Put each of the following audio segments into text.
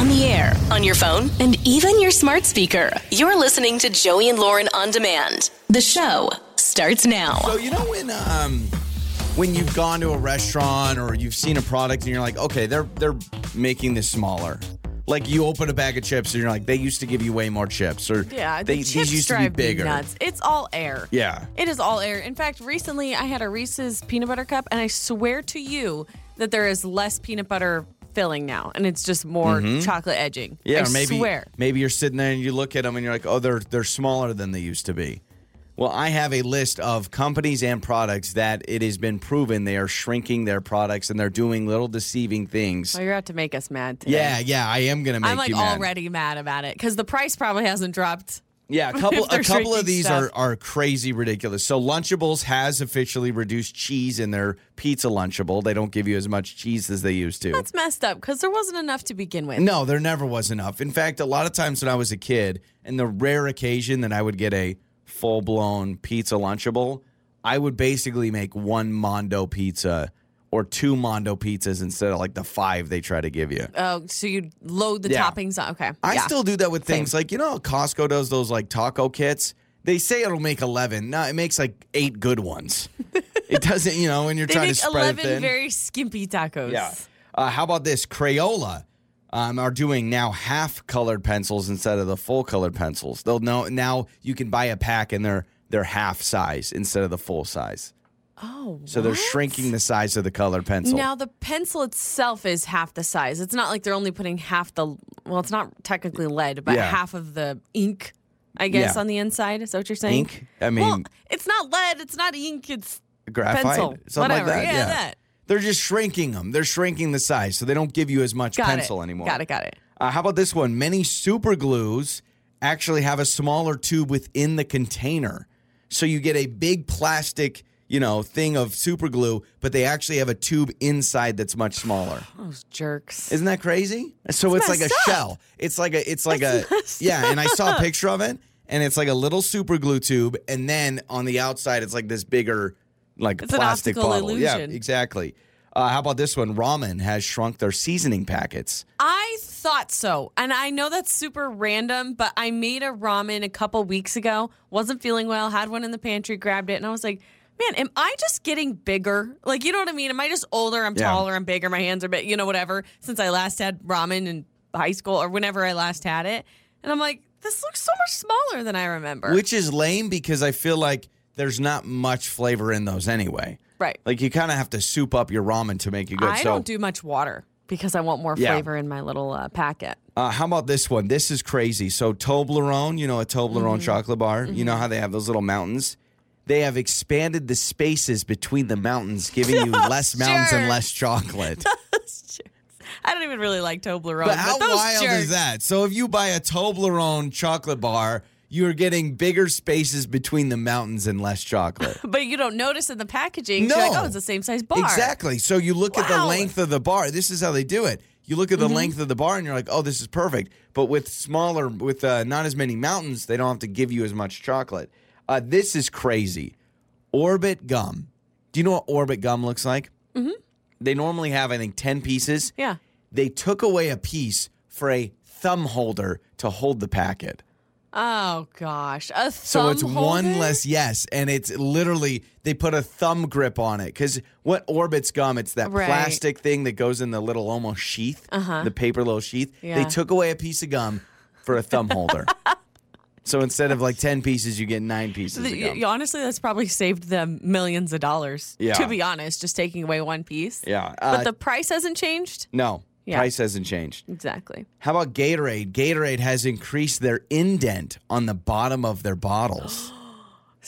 on the air, on your phone, and even your smart speaker. You're listening to Joey and Lauren on demand. The show starts now. So you know when um when you've gone to a restaurant or you've seen a product and you're like, okay, they're they're making this smaller. Like you open a bag of chips and you're like, they used to give you way more chips, or Yeah, they, the chips these used to be drive me bigger. nuts. It's all air. Yeah. It is all air. In fact, recently I had a Reese's peanut butter cup, and I swear to you that there is less peanut butter filling now, and it's just more chocolate edging. Mm-hmm. Yeah, I or maybe swear. maybe you're sitting there and you look at them and you're like, oh, they're they're smaller than they used to be. Well, I have a list of companies and products that it has been proven they are shrinking their products and they're doing little deceiving things. Oh, you're out to make us mad today. Yeah, yeah, I am gonna make I'm like you mad. already mad about it because the price probably hasn't dropped. Yeah, a couple a couple of these stuff. are, are crazy ridiculous. So Lunchables has officially reduced cheese in their pizza Lunchable. They don't give you as much cheese as they used to. That's messed up because there wasn't enough to begin with. no, there never was enough. In fact, a lot of times when I was a kid, and the rare occasion that I would get a full blown pizza Lunchable, I would basically make one Mondo pizza or two Mondo pizzas instead of like the five they try to give you. Oh, so you load the Yeah. toppings on. Okay. I yeah. still do that with things like you know Costco does those like taco kits. They say it'll make eleven. No, it makes like eight good ones. it doesn't, you know, when you're trying to spread 11 it thin. very skimpy tacos. yeah. Uh, how about this? Crayola um, are doing now half colored pencils instead of the full colored pencils. They'll know now you can buy a pack and they're they're half size instead of the full size. Oh, So they're what? shrinking the size of the colored pencil. Now the pencil itself is half the size. It's not like they're only putting half the well, it's not technically lead, but Yeah. half of the ink, I guess, Yeah. on the inside. Is that what you're saying? Ink? I mean, well, it's not lead. It's not ink. It's graphite, pencil. something Whatever. like that. Yeah, that. They're just shrinking them. They're shrinking the size, so they don't give you as much got pencil it. anymore. Got it. Got it. Uh, how about this one? Many super glues actually have a smaller tube within the container. So you get a big plastic, you know, thing of super glue, but they actually have a tube inside that's much smaller. Those jerks. Isn't that crazy? So it's like a up. shell. It's like a it's like That's a messed Yeah, and I saw a picture of it and it's like a little super glue tube and then on the outside it's like this bigger like It's plastic optical bottle. Yeah, exactly. Uh, how about this one? Ramen has shrunk their seasoning packets. I thought so. And I know that's super random, but I made a ramen a couple weeks ago. Wasn't feeling well, had one in the pantry, grabbed it, and I was like, man, am I just getting bigger? Like, you know what I mean? Am I just older? I'm Yeah. taller, I'm bigger, my hands are big, you know, whatever, since I last had ramen in high school or whenever I last had it. And I'm like, this looks so much smaller than I remember. Which is lame because I feel like there's not much flavor in those anyway. right. Like you kind of have to soup up your ramen to make it good. I so, don't do much water because I want more Yeah. flavor in my little uh, packet. uh, how about this one? This is crazy. So Toblerone, you know, a Toblerone Mm-hmm. chocolate bar. You know how they have those little mountains. They have expanded the spaces between the mountains, giving you less mountains and less chocolate. I don't even really like Toblerone. But how those wild jerks, is that? So if you buy a Toblerone chocolate bar, you're getting bigger spaces between the mountains and less chocolate. But you don't notice in the packaging. No. You're like, oh, it's the same size bar. Exactly. So you look at the length of the bar. This is how they do it. You look at Mm-hmm. the length of the bar and you're like, oh, this is perfect. But with smaller, with uh, not as many mountains, they don't have to give you as much chocolate. Uh, this is crazy. Orbit gum. Do you know what Orbit gum looks like? Mm-hmm. They normally have, I think, 10 pieces. Yeah. They took away a piece for a thumb holder to hold the packet. Oh gosh, a thumb So it's one less yes, and it's literally they put a thumb grip on it because what orbits gum? It's that Right. plastic thing that goes in the little almost sheath, Uh-huh. the paper little sheath. They took away a piece of gum for a thumb holder. so instead of like ten pieces, you get nine pieces. The- honestly, that's probably saved them millions of dollars. Yeah. To be honest, just taking away one piece. yeah, uh, But the price hasn't changed. no Yeah. price hasn't changed. Exactly. How about Gatorade? Gatorade has increased their indent on the bottom of their bottles.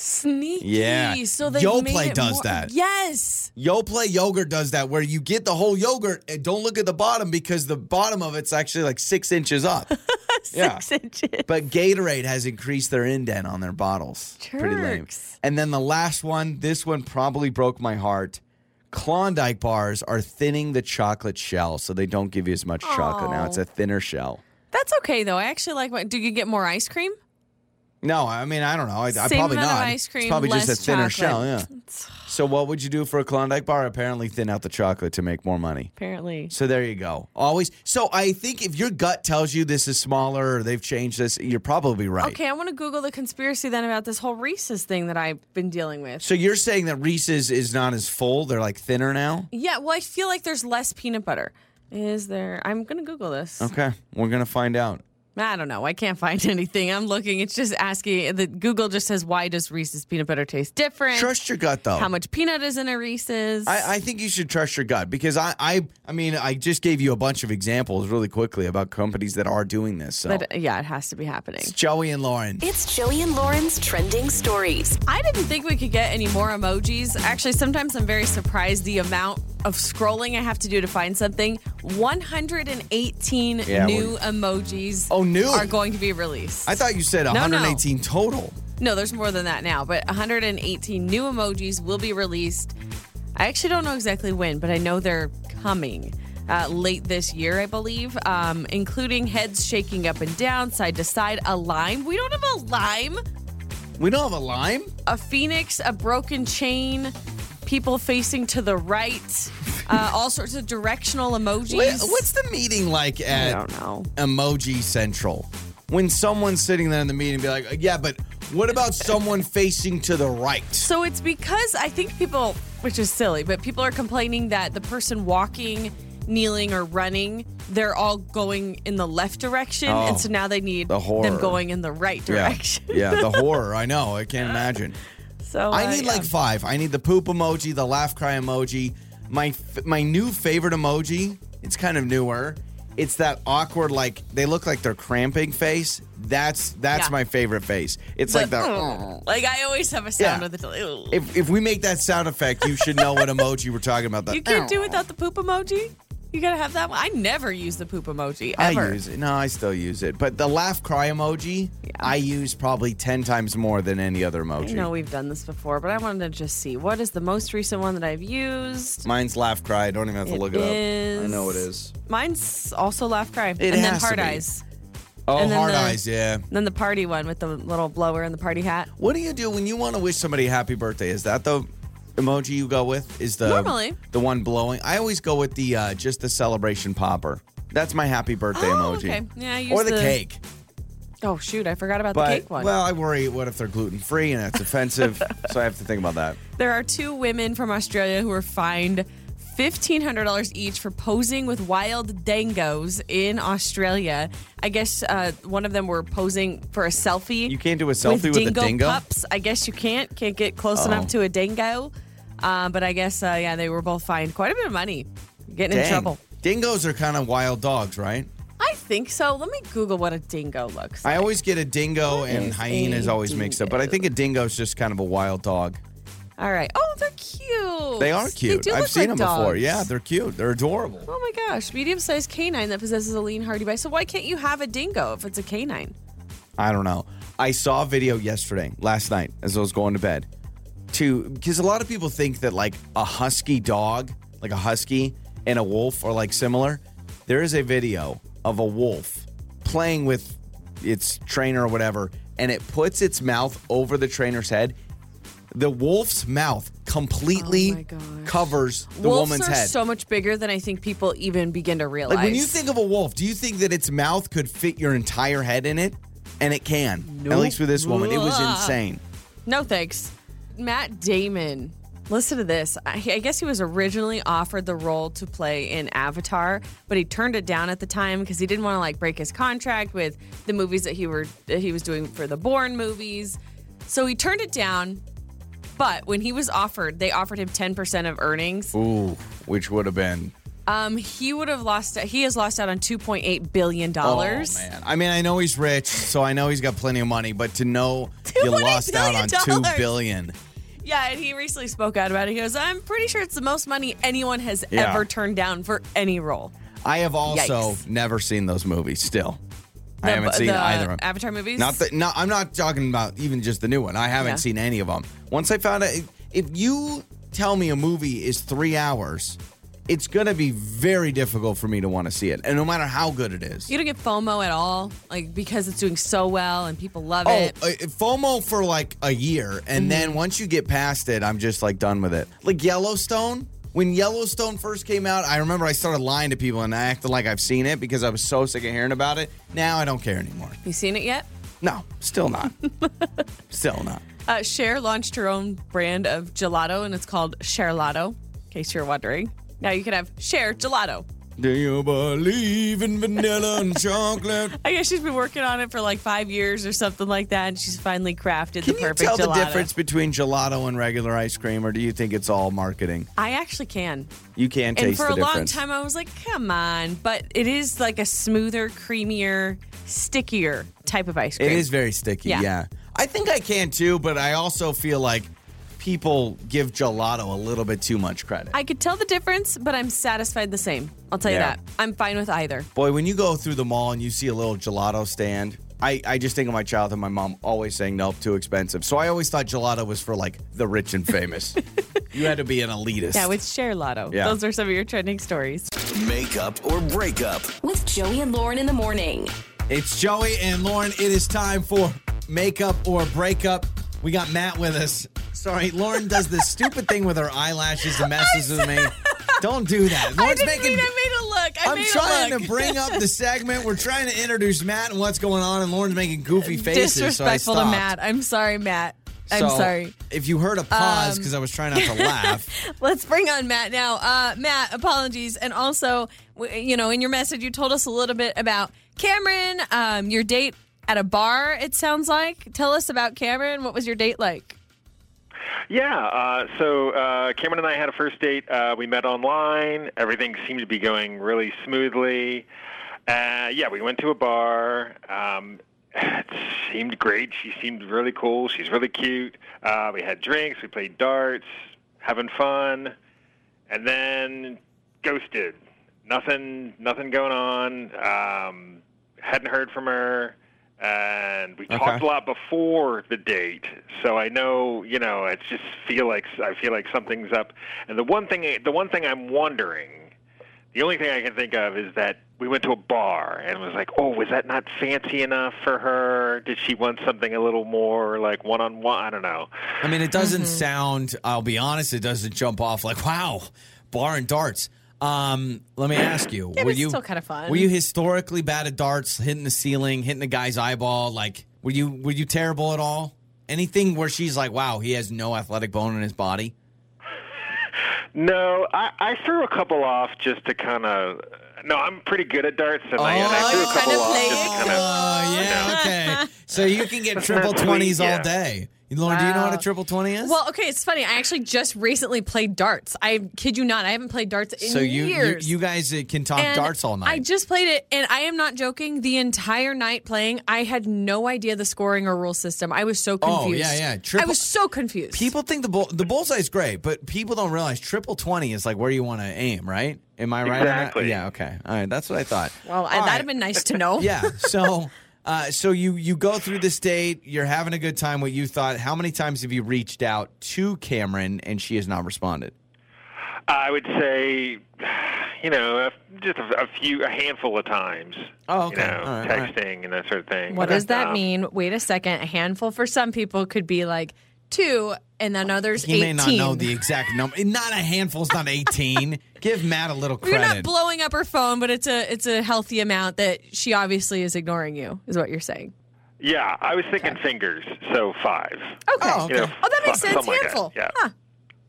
Sneaky. Yeah. So they Yoplait it does more- that. Yes. Yoplait yogurt does that where you get the whole yogurt and don't look at the bottom because the bottom of it's actually like six inches up. Yeah. Inches. But Gatorade has increased their indent on their bottles. Pretty lame. And then the last one, this one probably broke my heart. Klondike bars are thinning the chocolate shell so they don't give you as much chocolate now. It's a thinner shell. That's okay though. I actually like. What, do you get more ice cream? No, I mean I don't know. I, I Same probably amount not. of ice cream, it's probably just a less thinner chocolate. shell. Yeah. So what would you do for a Klondike bar? Apparently thin out the chocolate to make more money. Apparently. So there you go. Always. So I think if your gut tells you this is smaller or they've changed this, you're probably right. Okay, I want to Google the conspiracy then about this whole Reese's thing that I've been dealing with. So you're saying that Reese's is not as full; they're like thinner now. Yeah, well, I feel like there's less peanut butter. Is there? I'm gonna Google this. Okay, we're gonna find out. I don't know. I can't find anything. I'm looking. It's just asking. The Google just says, "Why does Reese's peanut butter taste different? Trust your gut, though. How much peanut is in a Reese's?" I, I think you should trust your gut because I, I, I mean, I just gave you a bunch of examples really quickly about companies that are doing this. So but uh, yeah, it has to be happening. it's Joey and Lauren. It's Joey and Lauren's trending stories. I didn't think we could get any more emojis. Actually, sometimes I'm very surprised the amount of scrolling I have to do to find something. 118 Yeah, new emojis Oh, new? are going to be released. I thought you said no. 118 total. No, there's more than that now, but 118 new emojis will be released. I actually don't know exactly when, but I know they're coming uh, late this year, I believe, um, including heads shaking up and down, side to side, a lime. We don't have a lime, We don't have a lime. a phoenix, a broken chain, people facing to the right, uh, all sorts of directional emojis. Wha- What's the meeting like I at don't know. Emoji Central? When someone's sitting there in the meeting, be like, "Yeah, but what about someone facing to the right?" So it's because I think people, which is silly, but people are complaining that the person walking, kneeling, or running, they're all going in the left direction. Oh, and so now they need the horror. them going in the right Yeah, direction. yeah, the horror. I know. I can't imagine. So I uh, need yeah. like five. I need the poop emoji, the laugh cry emoji. My my new favorite emoji. It's kind of newer. It's that awkward, like they look like they're cramping face. That's that's Yeah. my favorite face. It's The- like the. Like I always have a sound Yeah. with the. If if we make that sound effect, you should know what emoji we're talking about. You can't do without the poop emoji. You gotta have that one. I never use the poop emoji I use it. No, I still use it. But the laugh cry emoji, I use probably ten times more than any other emoji. I know we've done this before, but I wanted to just see what is the most recent one that I've used. Mine's laugh cry. I don't even have to It look it up. I know it is. Mine's also laugh cry, and It then has to hard be. eyes. Oh, And then hard the- eyes. Yeah. Then the party one with the little blower and the party hat. What do you do when you want to wish somebody a happy birthday? Is that the emoji you go with? Is the Normally. the one blowing? I always go with the uh, just the celebration popper. That's my happy birthday Oh, emoji. okay. Yeah, I use or the, the- cake. Oh shoot, I forgot about But the cake one. well, I worry. What if they're gluten free and that's offensive? so I have to think about that. there are two women from Australia who were fined $1,500 each for posing with wild dingos in Australia. I guess uh, one of them were posing for a selfie. You can't do a selfie with, a dingo dingo. pups. I guess you can't. Can't get close Oh. enough to a dingo. Uh, but I guess, uh, yeah, they were both fined quite a bit of money. Getting in trouble. Dingoes are kind of wild dogs, right? I think so. Let me Google what a dingo looks like. I always get a dingo What and is hyenas always mixed up, but I think a dingo is just kind of a wild dog. All right. Oh, they're cute. They are cute. do I've seen like them before. Yeah, they're cute. They're adorable. Oh my gosh, medium-sized canine that possesses a lean, hardy bite. So why can't you have a dingo if it's a canine? I don't know. I saw a video yesterday, last night, as I was going to bed. To because a lot of people think that like a husky dog, like a husky and a wolf are like similar. There is a video of a wolf playing with its trainer or whatever, and it puts its mouth over the trainer's head. The wolf's mouth Oh completely my gosh. covers the Wolves woman's are head. so much bigger than I think people even begin to realize. Like when you think of a wolf, do you think that its mouth could fit your entire head in it? And it can. At least with this woman, it was insane. no thanks, Matt Damon. Listen to this. I, guess he was originally offered the role to play in Avatar, but he turned it down at the time because he didn't want to like break his contract with the movies that he were that he was doing for the Bourne movies. So he turned it down. But when he was offered, they offered him 10% of earnings. Ooh, which would have been. Um, he would have lost. He has lost out on two point eight billion dollars. Oh man! I mean, I know he's rich, so I know he's got plenty of money. But to know you lost out on two billion. Yeah, and he recently spoke out about it. He goes, "I'm pretty sure it's the most money anyone has Yeah. ever turned down for any role." I have also Yikes. never seen those movies. Still, I haven't seen the either of them. Avatar movies. Not the, no, I'm not talking about even just the new one. I haven't Yeah. seen any of them. Once I found out, if you tell me a movie is three hours it's going to be very difficult for me to want to see it. And no matter how good it is. You don't get FOMO at all, like because it's doing so well and people love Oh, it. uh, FOMO for like a year, and Mm-hmm. then once you get past it, I'm just like done with it. Like Yellowstone, when Yellowstone first came out, I remember I started lying to people and I acted like I've seen it because I was so sick of hearing about it. Now I don't care anymore. You seen it yet? No, still not. still not. Uh, Cher launched her own brand of gelato, and it's called Cherlato. In case you're wondering, now you can have Cher Gelato. Do you believe in vanilla and chocolate? I guess she's been working on it for like five years or something like that, and she's finally crafted Can the you perfect tell gelato. the difference between gelato and regular ice cream, or do you think it's all marketing? I actually can. You And taste for the a long difference. time, I was like, come on. But it is like a smoother, creamier, stickier type of ice cream. It is very sticky, Yeah. yeah. I think I can too, but I also feel like people give gelato a little bit too much credit. I could tell the difference, but I'm satisfied the same. I'll tell you Yeah. that. I'm fine with either. Boy, when you go through the mall and you see a little gelato stand, I, I just think of my childhood, my mom always saying, nope, too expensive. So I always thought gelato was for like the rich and famous. you had to be an elitist. Yeah, with Share Lotto. Yeah. Those are some of your trending stories. Makeup or breakup. With Joey and Lauren in the morning. It's Joey and Lauren. It is time for makeup or breakup. We got Matt with us. Sorry, Lauren does this stupid thing with her eyelashes and messes with me. Don't do that. I Lauren's making. I made a look. I I'm made trying to bring up the segment. We're trying to introduce Matt and what's going on, and Lauren's making goofy faces. so I Disrespectful to. Matt. I'm sorry, Matt. I'm So, sorry. If you heard a pause Um, because I was trying not to laugh, Let's bring on Matt now. Uh, Matt, apologies. And also, you know, in your message, you told us a little bit about Cameron, um, your date at a bar, it sounds like. Tell us about Cameron. What was your date like? Yeah, uh, so uh, Cameron and I had a first date. Uh, we met online. Everything seemed to be going really smoothly. Uh, yeah, we went to a bar. Um, it seemed great. She seemed really cool. She's really cute. Uh, we had drinks. We played darts, having fun, and then ghosted. Nothing, nothing going on. Um, hadn't heard from her, and we talked a lot before the date. So I know, you know, I just feel like I feel like something's up. And the one thing, the one thing I'm wondering, the only thing I can think of is that we went to a bar and it was like, oh, was that not fancy enough for her? Did she want something a little more like one on one? I don't know. I mean, it doesn't mm-hmm. sound. I'll be honest, it doesn't jump off like wow, bar and darts. Um, let me ask you: Yeah, Were but you still kinda fun. Were you historically bad at darts, hitting the ceiling, hitting the guy's eyeball? Like, were you were you terrible at all? Anything where she's like, wow, he has no athletic bone in his body? No, I, I threw a couple off just to kind of. No, I'm pretty good at darts, and, I, and I Oh, threw a couple off just to kind of. Oh, yeah, okay. So you can get triple twenties all yeah. day. Lauren, do you know what a triple twenty is? Well, okay, it's funny. I actually just recently played darts. I kid you not. I haven't played darts in so you, you years. you guys uh, can talk And darts all night. I just played it, and I am not joking. The entire night playing, I had no idea the scoring or rule system. I was so confused. Oh, confused. yeah, yeah. I was so confused. People think the bull the is great, but people don't realize triple twenty is like where you want to aim, right? Am I right? on that? Exactly. Yeah. Okay. All right. That's what I thought. well, I, that'd right. have been nice to know. Yeah. So, uh, so you you go through this date, you're having a good time. What you thought? How many times have you reached out to Cameron and she has not responded? I would say, you know, a- just a, a few, a handful of times. Oh, okay. You know, All right, all right. texting and that sort of thing. What does that Um, mean? Wait a second. A handful for some people could be like two, and then others He 18. may not know the exact number. Not a handful. It's not eighteen. Give Matt a little credit. You're credit. not blowing up her phone, but it's a it's a healthy amount that she obviously is ignoring you, is what you're saying. Yeah, I was thinking fingers, so five. Okay. Oh, okay. You know, Oh, that makes sense. something like Handful. Yeah. Huh.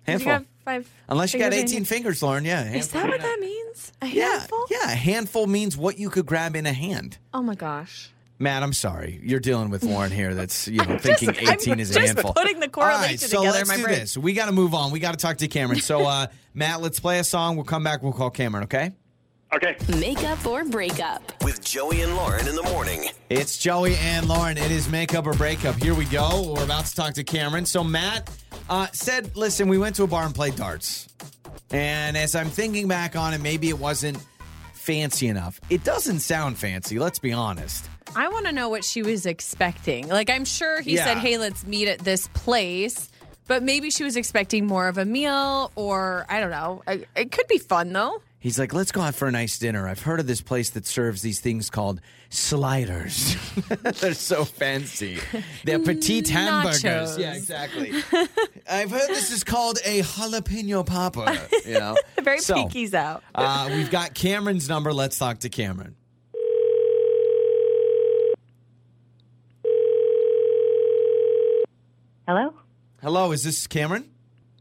handful. You got five Unless you got eighteen your- fingers, Lauren. Yeah. Is that what that means? A Yeah. handful? Yeah. A handful means what you could grab in a hand. Oh my gosh. Matt, I'm sorry. You're dealing with Lauren here. That's you know thinking Just- I'm 18 is a handful. putting the All right, correlation so together in let's my do brain. this. We got to move on. We got to talk to Cameron. So, uh, Matt, let's play a song. We'll come back. We'll call Cameron. Okay? Okay. Makeup or breakup. With Joey and Lauren in the morning. It's Joey and Lauren. It is makeup or breakup. Here we go. We're about to talk to Cameron. So Matt uh, said, "Listen, we went to a bar and played darts." And as I'm thinking back on it, maybe it wasn't fancy enough. It doesn't sound fancy. Let's be honest. I want to know what she was expecting. Like, I'm sure he Yeah. said, hey, let's meet at this place. but maybe she was expecting more of a meal, or I don't know. It could be fun though. He's like, let's go out for a nice dinner. I've heard of this place that serves these things called sliders. They're so fancy. They're petite hamburgers. Nachos. Yeah, exactly. I've heard this is called a jalapeno popper. You know, Very So, pinkies out. Uh, we've got Cameron's number. Let's talk to Cameron. Hello? Hello, is this Cameron?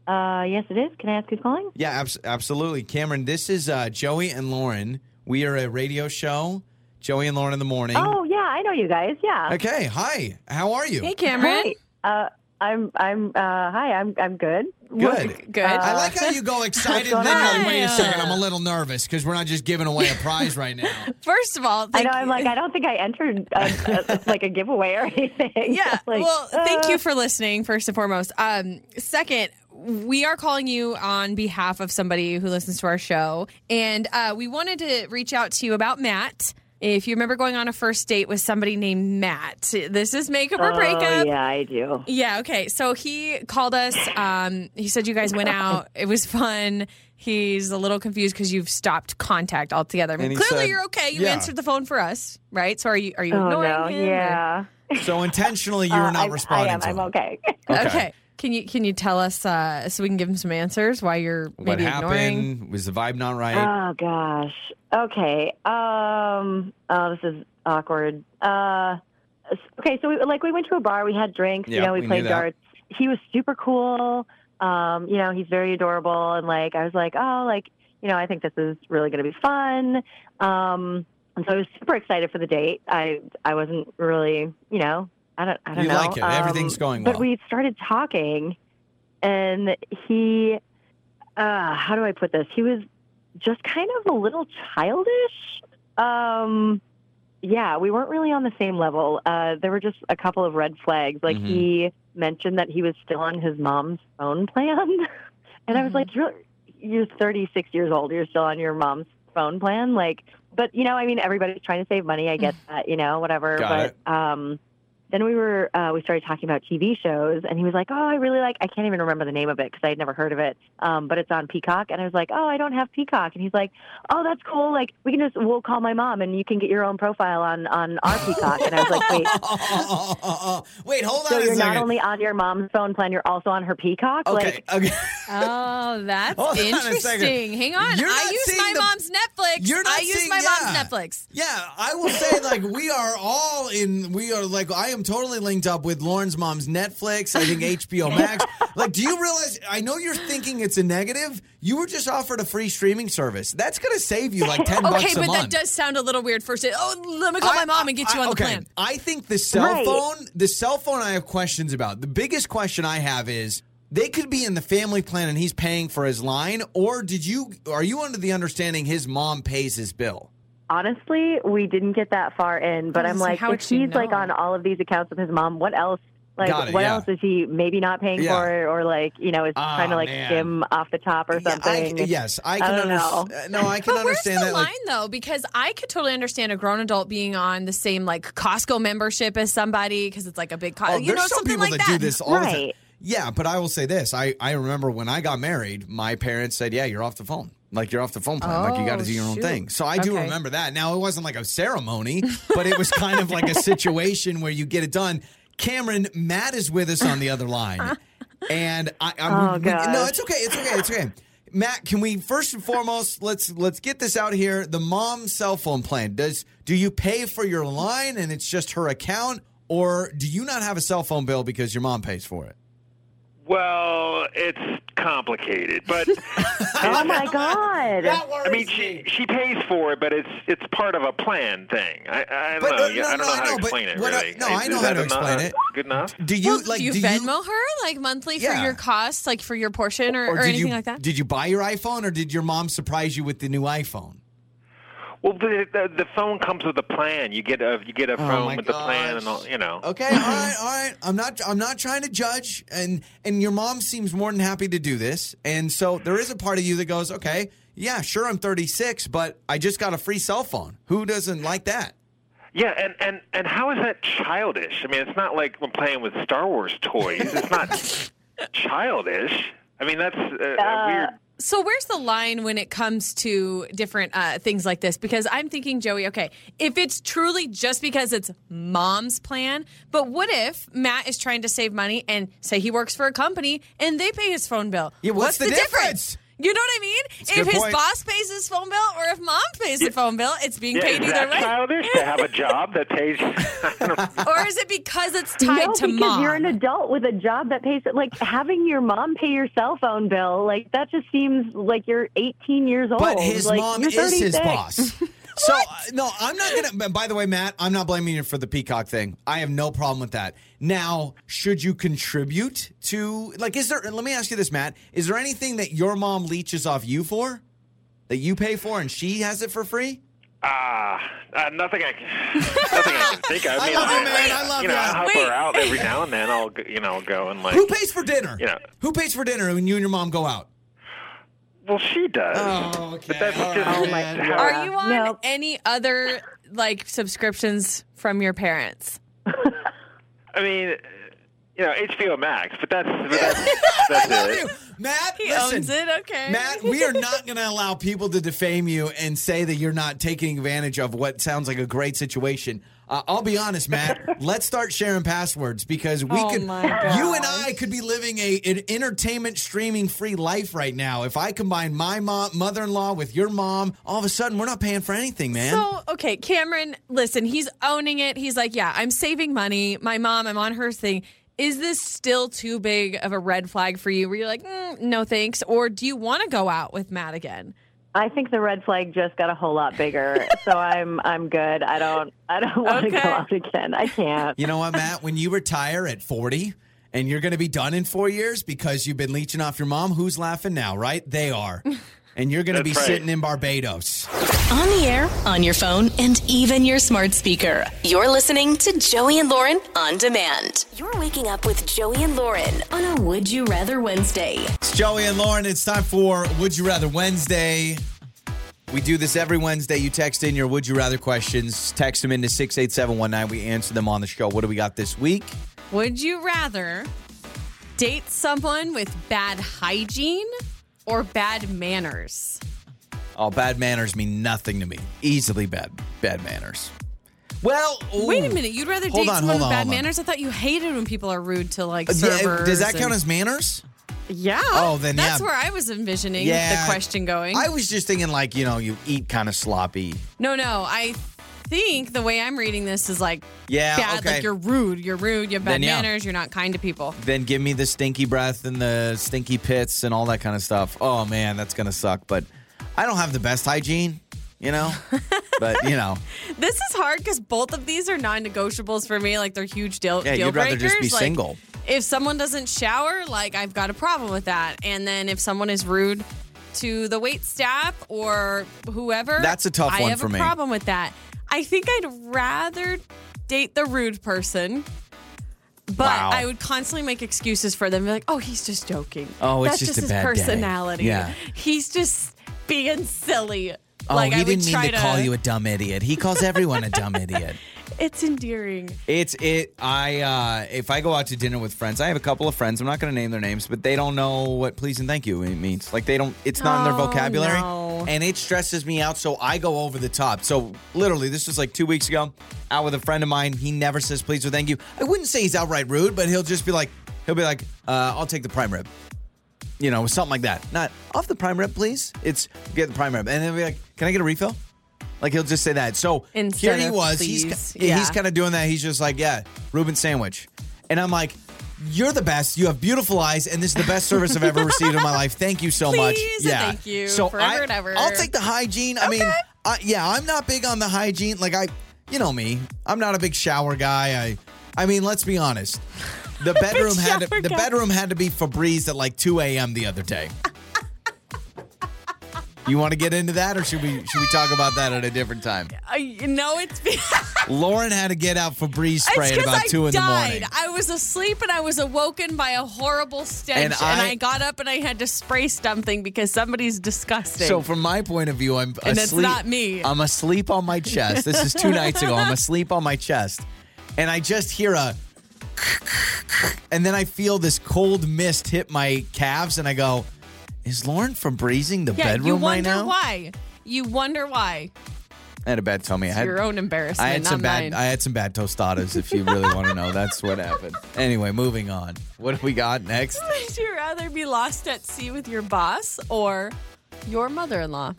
Uh, yes, it is. Can I ask who's calling? Yeah, abs- absolutely. Cameron, this is uh, Joey and Lauren. We are a radio show, Joey and Lauren in the morning. Oh, yeah, I know you guys. Yeah. Okay, hi. How are you? Hey, Cameron. Hey, uh, I'm, I'm, uh, hi, I'm, I'm good. Good. Good. I like how you go excited then you're like, wait a second, I'm a little nervous because we're not just giving away a prize right now. First of all, I thank- know. I'm like, I don't think I entered a, a, like a giveaway or anything. Yeah. Like, well, thank uh, you for listening, first and foremost. Um, second, we are calling you on behalf of somebody who listens to our show. And uh, we wanted to reach out to you about Matt. If you remember going on a first date with somebody named Matt, this is makeup or breakup. Oh, breakup. yeah, I do. Yeah, okay. So he called us. Um, he said you guys went out. It was fun. He's a little confused because you've stopped contact altogether. I mean, And clearly said- you're okay. You yeah. answered the phone for us, right? So are you are you Oh, ignoring no. him? or- Yeah. So intentionally, you Uh, were not I, responding I am. to I'm him. okay. Okay. Okay. Can you can you tell us uh, so we can give him some answers why you're What maybe ignoring? happened? Was the vibe not right? Oh gosh. Okay. Um. Oh, this is awkward. Uh. Okay. So we like we went to a bar. We had drinks. Yeah, you know, we, we played darts. He was super cool. Um. You know, he's very adorable, and like I was like, oh, like you know, I think this is really going to be fun. Um. And so I was super excited for the date. I I wasn't really, you know, I don't I don't You know. like it. Everything's going well. But we started talking, and he, uh, how do I put this? He was just kind of a little childish. Um, yeah, we weren't really on the same level. Uh, there were just a couple of red flags. Like Mhm. he mentioned that he was still on his mom's phone plan, and I was like, "You're you're 36 years old. You're still on your mom's phone plan." Like, but you know, I mean, everybody's trying to save money. I get that, you know, whatever. Got but um, then we were uh, we started talking about TV shows, and he was like, "Oh, I really like. I can't even remember the name of it because I had never heard of it. Um, but it's on Peacock." And I was like, "Oh, I don't have Peacock." And he's like, "Oh, that's cool. Like we can just we'll call my mom, and you can get your own profile on on our Peacock." And I was like, "Wait." Wait, hold So on a you're second. not only on your mom's phone plan, you're also on her Peacock. okay, Like, okay. Oh, that's Hold on interesting. Hang on. You're I use my the- mom's Netflix. You're not I use seeing- my mom's. Netflix. Yeah, I will say like we are all in. We are like I am totally linked up with Lauren's mom's Netflix. I think HBO Max. like, do you realize? I know you're thinking it's a negative. You were just offered a free streaming service. That's going to save you like ten Okay, bucks a but that does sound a little weird first. Oh, let me call my I- mom and get you I- on the okay. plan. I think the cell Right. phone, the cell phone I have questions about. The biggest question I have is they could be in the family plan and he's paying for his line or did you are you under the understanding his mom pays his bill? Honestly, we didn't get that far in. But I was I'm like, how if she he's like on all of these accounts with his mom, what else? Like, it, what yeah. else is he maybe not paying Yeah. for, or like, you know, is Ah, trying to like man. skim off the top or Yeah, something? I, yes, I I can don't know. understand. No, I can But where's understand the that. line like, though? Because I could totally understand a grown adult being on the same like Costco membership as somebody because it's like a big, co- oh, you there's know, some something people like that, do this all the time. Yeah, but I will say this: I I remember when I got married, my parents said, "Yeah, you're off the phone." Like you're off the phone plan, like you got to Oh, do your own thing. So I do Okay. remember that. Now it wasn't like a ceremony, but it was kind of like a situation where you get it done. Cameron, Matt is with us on the other line, and I, I'm, Oh, we- no, it's okay, it's okay, it's okay. Matt, can we first and foremost let's let's get this out here. The mom cell phone plan does do you pay for your line and it's just her account, or do you not have a cell phone bill because your mom pays for it? Well, it's complicated, but oh my god! I mean, she she pays for it, but it's it's part of a plan thing. I, I don't But, know. uh, no, I don't no, know how to explain it. what I- no, I know how to explain it. Good enough. Do you well, like do you do Venmo her like monthly for your costs, like for your portion or, or, did anything you like that? did you buy your iPhone or did your mom surprise you with the new iPhone? Well, the, the the phone comes with a plan. You get a you get a Oh, phone with the plan and all. You know. Okay, all right, all right. I'm not I'm not trying to judge and and your mom seems more than happy to do this. And so there is a part of you that goes, "Okay, yeah, sure I'm 36, but I just got a free cell phone. Who doesn't like that?" Yeah, and, and and how is that childish? I mean, it's not like we're playing with Star Wars toys. It's not. childish. I mean, that's uh, Uh, weird. So where's the line when it comes to different uh, things like this? Because I'm thinking, Joey, okay, if it's truly just because it's mom's plan, but what if Matt is trying to save money and say he works for a company and they pay his phone bill? Yeah, what's the difference? You know what I mean? a if his point. boss pays his phone bill or if mom pays the phone bill, it's being Yeah, paid is either that way. childish to have a job that pays? I don't know. Or is it because it's tied no, to because mom? you're an adult with a job that pays. it. Like having your mom pay your cell phone bill, like that just seems like you're 18 years old. But his like, mom you're is his boss. So uh, no, I'm not gonna. By the way, Matt, I'm not blaming you for the peacock thing. I have no problem with that. Now, should you contribute to like? Is there? Let me ask you this, Matt. Is there anything that your mom leeches off you for, that you pay for, and she has it for free? Ah, uh, nothing I can, nothing I can think of. I mean, love you, I- man. I love you know, you. I help Wait. her out every now and then. I'll, you know, go and like. Who pays for dinner? You know. Who pays for dinner when you and your mom go out? Well, she does. Oh, okay. But that's All just right, Oh, my man. God. Are you on Nope. any other like subscriptions from your parents? I mean, you know, HBO Max, but that's but that's, I that's love it. you, Matt. He listen, owns it. Okay, Matt, we are not going to allow people to defame you and say that you're not taking advantage of what sounds like a great situation. Uh, I'll be honest, Matt. let's start sharing passwords because we Oh could, you and I could be living a an entertainment streaming free life right now. If I combine my mom, mother-in-law with your mom, all of a sudden we're not paying for anything, man. So, okay, Cameron, listen, he's owning it. He's like, yeah, I'm saving money. My mom, I'm on her thing. Is this still too big of a red flag for you where you're like, mm, no thanks? Or do you want to go out with Matt again? I think the red flag just got a whole lot bigger, so I'm I'm good. I don't I don't want to Okay. go out again. I can't. You know what, Matt? When you retire at 40 and you're going to be done in four years because you've been leeching off your mom, who's laughing now, right? They are. And you're going to be right. sitting in Barbados. On the air, on your phone, and even your smart speaker. You're listening to Joey and Lauren on demand. You're waking up with Joey and Lauren on a Would You Rather Wednesday. It's Joey and Lauren. It's time for Would You Rather Wednesday. We do this every Wednesday. You text in your Would You Rather questions, text them into 68719. We answer them on the show. What do we got this week? Would you rather date someone with bad hygiene or bad manners? Oh, bad manners mean nothing to me. Easily bad bad manners. Well, Wait a minute. You'd rather Hold date on, someone hold with on, bad hold on. manners? I thought you hated when people are rude to like Uh, yeah, servers. does that and- count as manners? Yeah. Oh, then That's yeah. where I was envisioning Yeah. the question going. I was just thinking like, you know, you eat kind of sloppy. no, no. I think the way I'm reading this is like Yeah, bad. okay. Like you're rude. You're rude. You have bad Then, yeah. manners. You're not kind to people. Then give me the stinky breath and the stinky pits and all that kind of stuff. Oh man, that's gonna suck. But I don't have the best hygiene, you know. but you know, This is hard because both of these are non-negotiables for me. Like they're huge deal Yeah, deal you'd rather breakers. just be Like, single. If someone doesn't shower, like I've got a problem with that. And then if someone is rude to the wait staff or whoever, That's a tough I one have for a me. problem with that. I think I'd rather date the rude person. But Wow. I would constantly make excuses for them. Be like, oh, he's just joking. Oh, it's That's just a his bad day." personality. Yeah. He's just being silly. oh, like he I didn't mean try to call you a dumb idiot. He calls everyone a dumb idiot. It's endearing. It's it. I uh if I go out to dinner with friends, I have a couple of friends. I'm not going to name their names, but they don't know what please and thank you means. Like they don't. It's not in their Oh, vocabulary, no. and it stresses me out. So I go over the top. So literally, this was like two weeks ago. Out with a friend of mine. He never says please or thank you. I wouldn't say he's outright rude, but he'll just be like, he'll be like, uh, I'll take the prime rib. You know, something like that. Not off the prime rib, please. It's get the prime rib, and then be like, can I get a refill? Like he'll just say that. So Instead here he was. please. He's Yeah. he's kind of doing that. He's just like, yeah, Reuben sandwich, and I'm like. You're the best. You have beautiful eyes, and this is the best service I've ever received in my life. Thank you so much. Please and Yeah. thank you So forever I, and ever. I'll take the hygiene. I mean, I, yeah, I'm not big on the hygiene. Like I, you know me, I'm not a big shower guy. I, I mean, let's be honest. The bedroom had to, the bedroom had to be Febreze at like 2 a.m. the other day. You want to get into that, or should we should we talk about that at a different time? I, you know, it's Lauren had to get out Febreze spray at about I two in the morning. I was asleep and I was awoken by a horrible stench, And and I- I, got up and I had to spray something because somebody's disgusting. So from my point of view, I'm And it's asleep. not me. I'm asleep on my chest. This is two nights ago. I'm asleep on my chest, and I just hear a, and then I feel this cold mist hit my calves, and I go, "Is Lauren Febreezing the bedroom right now? Yeah, bedroom you right wonder now?" why. You wonder why. I had a bad tummy. I had your own embarrassment, I had some bad. mine. I had some bad tostadas. If you really want to know, that's what happened. Anyway, moving on. What do we got next? Would you rather be lost at sea with your boss or your mother-in-law?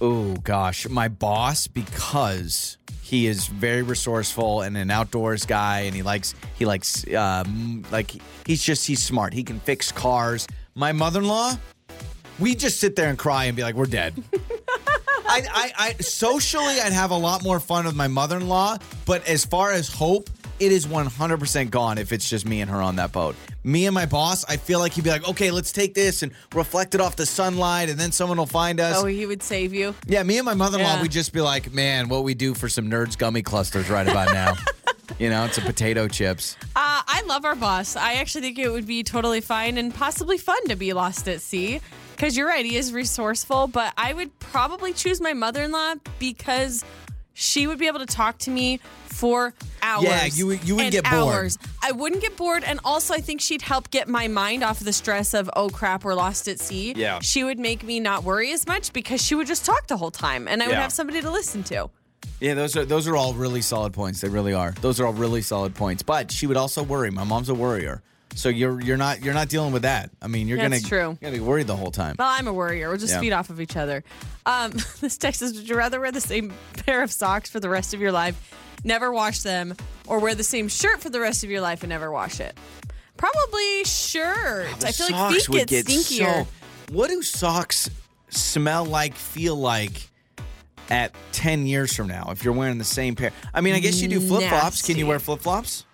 Oh gosh, my boss because he is very resourceful and an outdoors guy, and he likes he likes um, like he's just he's smart. He can fix cars. My mother-in-law, we just sit there and cry and be like, we're dead. I, I, I socially, I'd have a lot more fun with my mother-in-law, but as far as hope, it is 100% gone if it's just me and her on that boat. Me and my boss, I feel like he'd be like, okay, let's take this and reflect it off the sunlight, and then someone will find us. Oh, he would save you. Yeah, me and my mother-in-law, Yeah. we'd just be like, man, what we do for some nerds gummy clusters right about now. you know, it's a potato chips. Uh, I love our boss. I actually think it would be totally fine and possibly fun to be lost at sea. Because you're right, he is resourceful, but I would probably choose my mother in law because she would be able to talk to me for hours. Yeah, you would- you would and get bored. hours. I wouldn't get bored. And also, I think she'd help get my mind off of the stress of, oh crap, we're lost at sea. Yeah. She would make me not worry as much because she would just talk the whole time and I would Yeah. have somebody to listen to. Yeah, those are those are all really solid points. They really are. Those are all really solid points. But she would also worry. My mom's a worrier. So you're you're not you're not dealing with that. I mean, you're That's gonna true. you're gonna be worried the whole time. Well, I'm a worrier. We'll just Yeah. feed off of each other. Um, this text is: would you rather wear the same pair of socks for the rest of your life, never wash them, or wear the same shirt for the rest of your life and never wash it? Probably shirt. I feel like feet get, stinkier. so. What do socks smell like? Feel like? At 10 years from now, if you're wearing the same pair. I mean, I guess you do flip flops. Can you wear flip flops?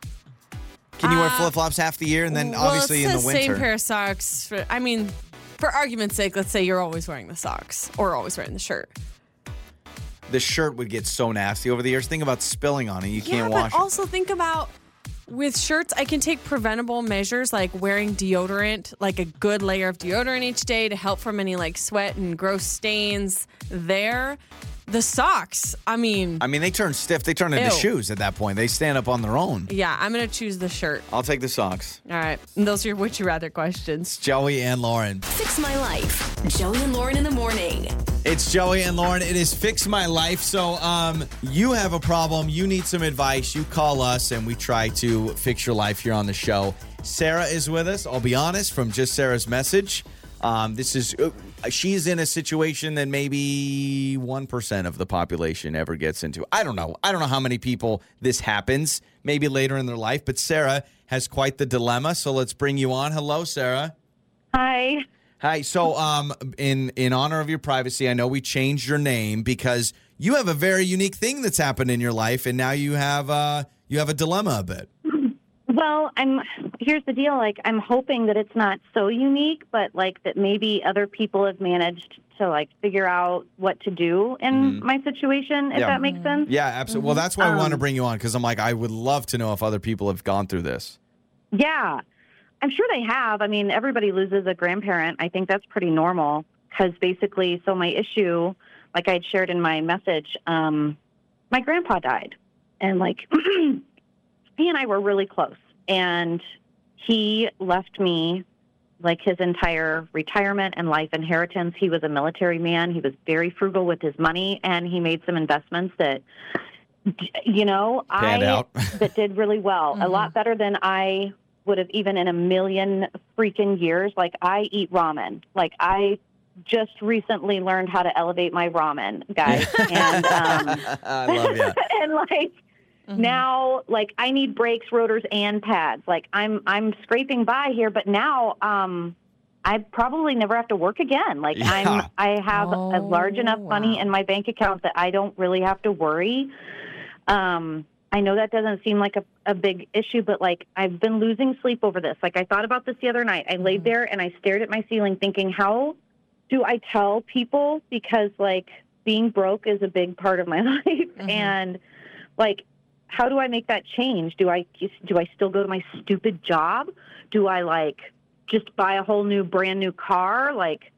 Can you wear Uh, flip flops half the year and then well, obviously it in the winter? same pair of socks. For, I mean, for argument's sake, let's say you're always wearing the socks or always wearing the shirt. the shirt would get so nasty over the years. Think about spilling on it. You yeah, can't but wash it. also think about with shirts, I can take preventable measures like wearing deodorant, like a good layer of deodorant each day to help from any like sweat and gross stains there. The socks, I mean, I mean, they turn stiff. They turn into Ew. shoes at that point. They stand up on their own. yeah, I'm going to choose the shirt. I'll take the socks. All right. And those are your would you rather questions. Joey and Lauren. Fix My Life. Joey and Lauren in the morning. It's Joey and Lauren. It is Fix My Life. So, um, you have a problem, you need some advice, you call us and we try to fix your life here on the show. Sarah is with us. I'll be honest, from just Sarah's message. Um, this is uh, she's in a situation that maybe 1% of the population ever gets into. I don't know. I don't know how many people this happens, maybe later in their life, but Sarah has quite the dilemma. So let's bring you on. Hello, Sarah. Hi. Hi. So, um, in in honor of your privacy, I know we changed your name because you have a very unique thing that's happened in your life, and now you have uh you have a dilemma a bit. Well, I'm here's the deal. Like, I'm hoping that it's not so unique, but like that maybe other people have managed to like figure out what to do in my situation. If Yeah. that makes sense. Yeah, absolutely. Well, that's why I want to Um, bring you on because I'm like, I would love to know if other people have gone through this. Yeah, I'm sure they have. I mean, everybody loses a grandparent. I think that's pretty normal because basically, so my issue, like I had shared in my message, um, my grandpa died, and like he and I were really close, and he left me like his entire retirement and life inheritance. He was a military man. He was very frugal with his money, and he made some investments that, you know, Panned I out. that did really well, a lot better than I would have even in a million freaking years. Like I eat ramen. Like I just recently learned how to elevate my ramen, guys, and um, I love you. and like now like i need brakes rotors and pads. Like i'm i'm scraping by here but now um i probably never have to work again. Like Yeah. i'm i have a large enough Oh, money in my bank account that i don't really have to worry. Um i know that doesn't seem like a, a big issue but like i've been losing sleep over this. Like i thought about this the other night. I laid there and i stared at my ceiling thinking how do i tell people? Because like being broke is a big part of my life. And like how do I make that change? Do I do I still go to my stupid job? Do I like just buy a whole new brand new car? Like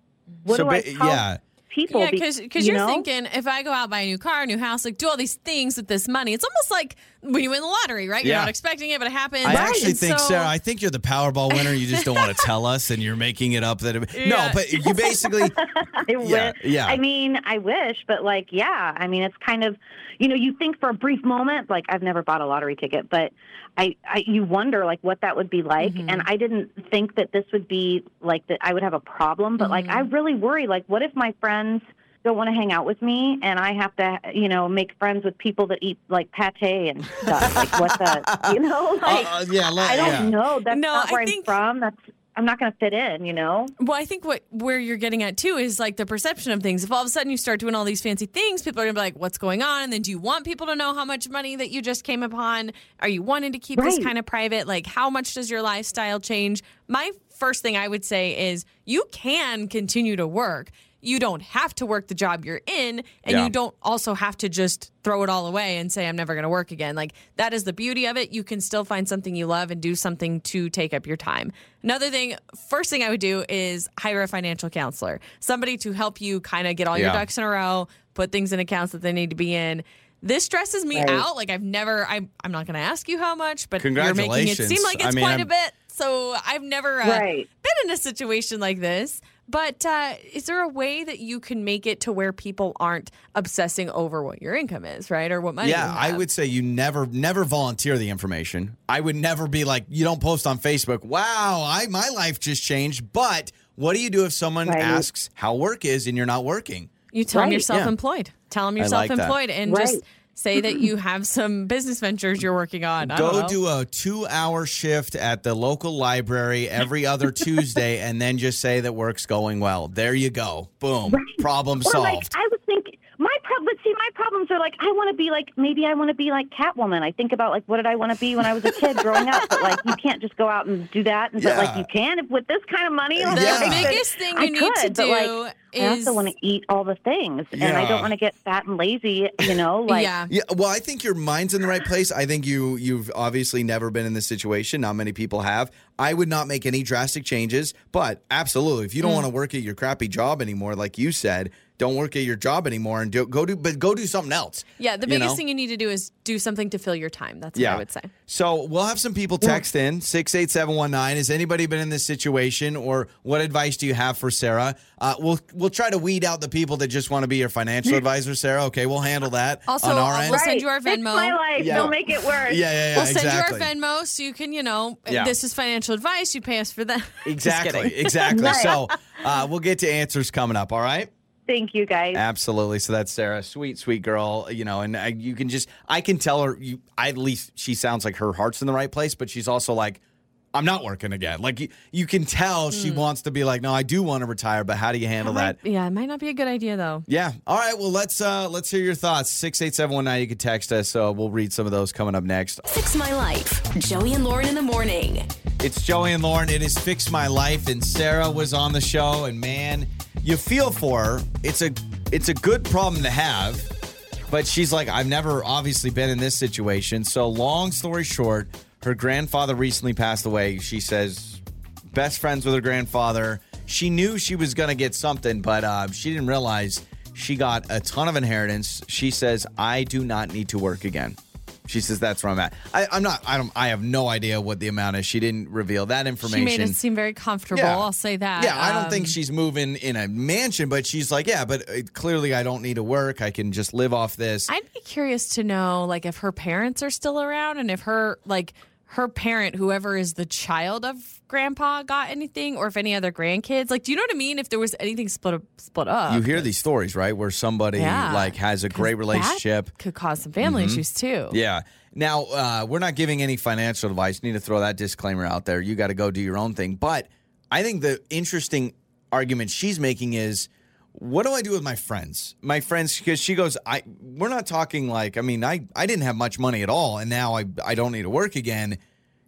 what so do I tell yeah, people. Yeah, be- because you you're know? thinking if I go out buy a new car, a new house, like do all these things with this money, it's almost like when you win the lottery, right? You're Yeah. not expecting it, but it happens. I actually And think, so- Sarah, I think you're the Powerball winner. You just don't want to tell us, and you're making it up. That it, no, Yeah. but you basically, I Yeah, wish. yeah. I mean, I wish, but like, yeah. I mean, it's kind of, you know, you think for a brief moment, like I've never bought a lottery ticket, but I, I you wonder like what that would be like, Mm-hmm. and I didn't think that this would be like that. I would have a problem, but like I Mm-hmm. really worry, like, what if my friends don't want to hang out with me, and I have to, you know, make friends with people that eat like pate and stuff. like, what the, you know, like. uh, uh, yeah, let, I don't yeah. know. That's No, not where I I'm from. That's I'm not going to fit in. You know. Well, I think what where you're getting at too is like the perception of things. If all of a sudden you start doing all these fancy things, people are gonna be like, "What's going on?" And then, do you want people to know how much money that you just came upon? Are you wanting to keep this kind of private? Like, how much does your lifestyle change? My first thing I would say is you can continue to work. You don't have to work the job you're in, and Yeah. you don't also have to just throw it all away and say, I'm never going to work again. Like, that is the beauty of it. You can still find something you love and do something to take up your time. Another thing, first thing I would do is hire a financial counselor, somebody to help you kind of get all your ducks in a row, put things in accounts that they need to be in. This stresses me Right. out. Like, I've never, I, I'm not going to ask you how much, but you're making it seem like I it's mean, quite a I'm- bit. So I've never uh, Right. been in a situation like this. But uh, is there a way that you can make it to where people aren't obsessing over what your income is, right, or what money? Yeah, you I would say you never, never volunteer the information. I would never be like, you don't post on Facebook. Wow, I my life just changed. But what do you do if someone Right. asks how work is and you're not working? You tell them you're self-employed. Tell them you're I self-employed, and Right. just say that you have some business ventures you're working on. I Go do a two-hour shift at the local library every other Tuesday, and then just say that work's going well. There you go. Boom. Problem Or like solved. I would think my problem. See, my problems are like I want to be like maybe I want to be like Catwoman. I think about like what did I want to be when I was a kid growing up. But like you can't just go out and do that. And but like you can if with this kind of money. The Yeah. I could- biggest thing I you need to do. but, like, do I also want to eat all the things, and I don't want to get fat and lazy. You know, like yeah. Yeah, well, I think your mind's in the right place. I think you you've obviously never been in this situation. Not many people have. I would not make any drastic changes, but absolutely, if you don't Mm. want to work at your crappy job anymore, like you said, don't work at your job anymore and do, go do but go do something else. Yeah, the you biggest know? thing you need to do is do something to fill your time. That's what I would say. So we'll have some people text in six eight seven one nine. Has anybody been in this situation, or what advice do you have for Sarah? Uh, we'll we'll try to weed out the people that just want to be your financial advisor, Sarah. Okay, we'll handle that Also, on our uh, end. we'll send you our Fix Venmo. my life. Yeah. Don't make it worse. yeah, yeah, yeah, We'll send you our Venmo so you can, you know, Yeah. this is financial advice. You pay us for that. Just Exactly, kidding. exactly. So uh, we'll get to answers coming up. All right. Thank you, guys. Absolutely. So that's Sarah, sweet, sweet girl. You know, and I, you can just, I can tell her. You, I, at least she sounds like her heart's in the right place, but she's also like, I'm not working again. Like you, you can tell she wants to be like, no, I do want to retire, but how do you handle that? Yeah, it might not be a good idea though. Yeah. All right. Well, let's uh let's hear your thoughts. Six eight seven one nine. You can text us. So we'll read some of those coming up next. Fix My Life. Joey and Lauren in the morning. It's Joey and Lauren. It is Fix My Life, and Sarah was on the show. And man, you feel for her. It's a it's a good problem to have, but she's like, I've never obviously been in this situation. So long story short, her grandfather recently passed away. She says, best friends with her grandfather. She knew she was gonna get something, but uh, she didn't realize she got a ton of inheritance. She says, I do not need to work again. She says that's where I'm at. I, I'm not. I don't. I have no idea what the amount is. She didn't reveal that information. She made it seem very comfortable. Yeah. I'll say that. Yeah, I don't think Um, she's moving in a mansion, but she's like, yeah, but uh, clearly I don't need to work. I can just live off this. I'd be curious to know, like, if her parents are still around and if her, like, her parent, whoever is the child of grandpa, got anything, or if any other grandkids. Like, do you know what I mean? If there was anything split up, split up. you hear these stories, right, where somebody Yeah. like has a great relationship. could cause some family issues too. Yeah. Now, uh, we're not giving any financial advice. Need to throw that disclaimer out there. You got to go do your own thing. But I think the interesting argument she's making is what do I do with my friends? My friends, because she goes, I we're not talking like, I mean, I, I didn't have much money at all, and now I, I don't need to work again.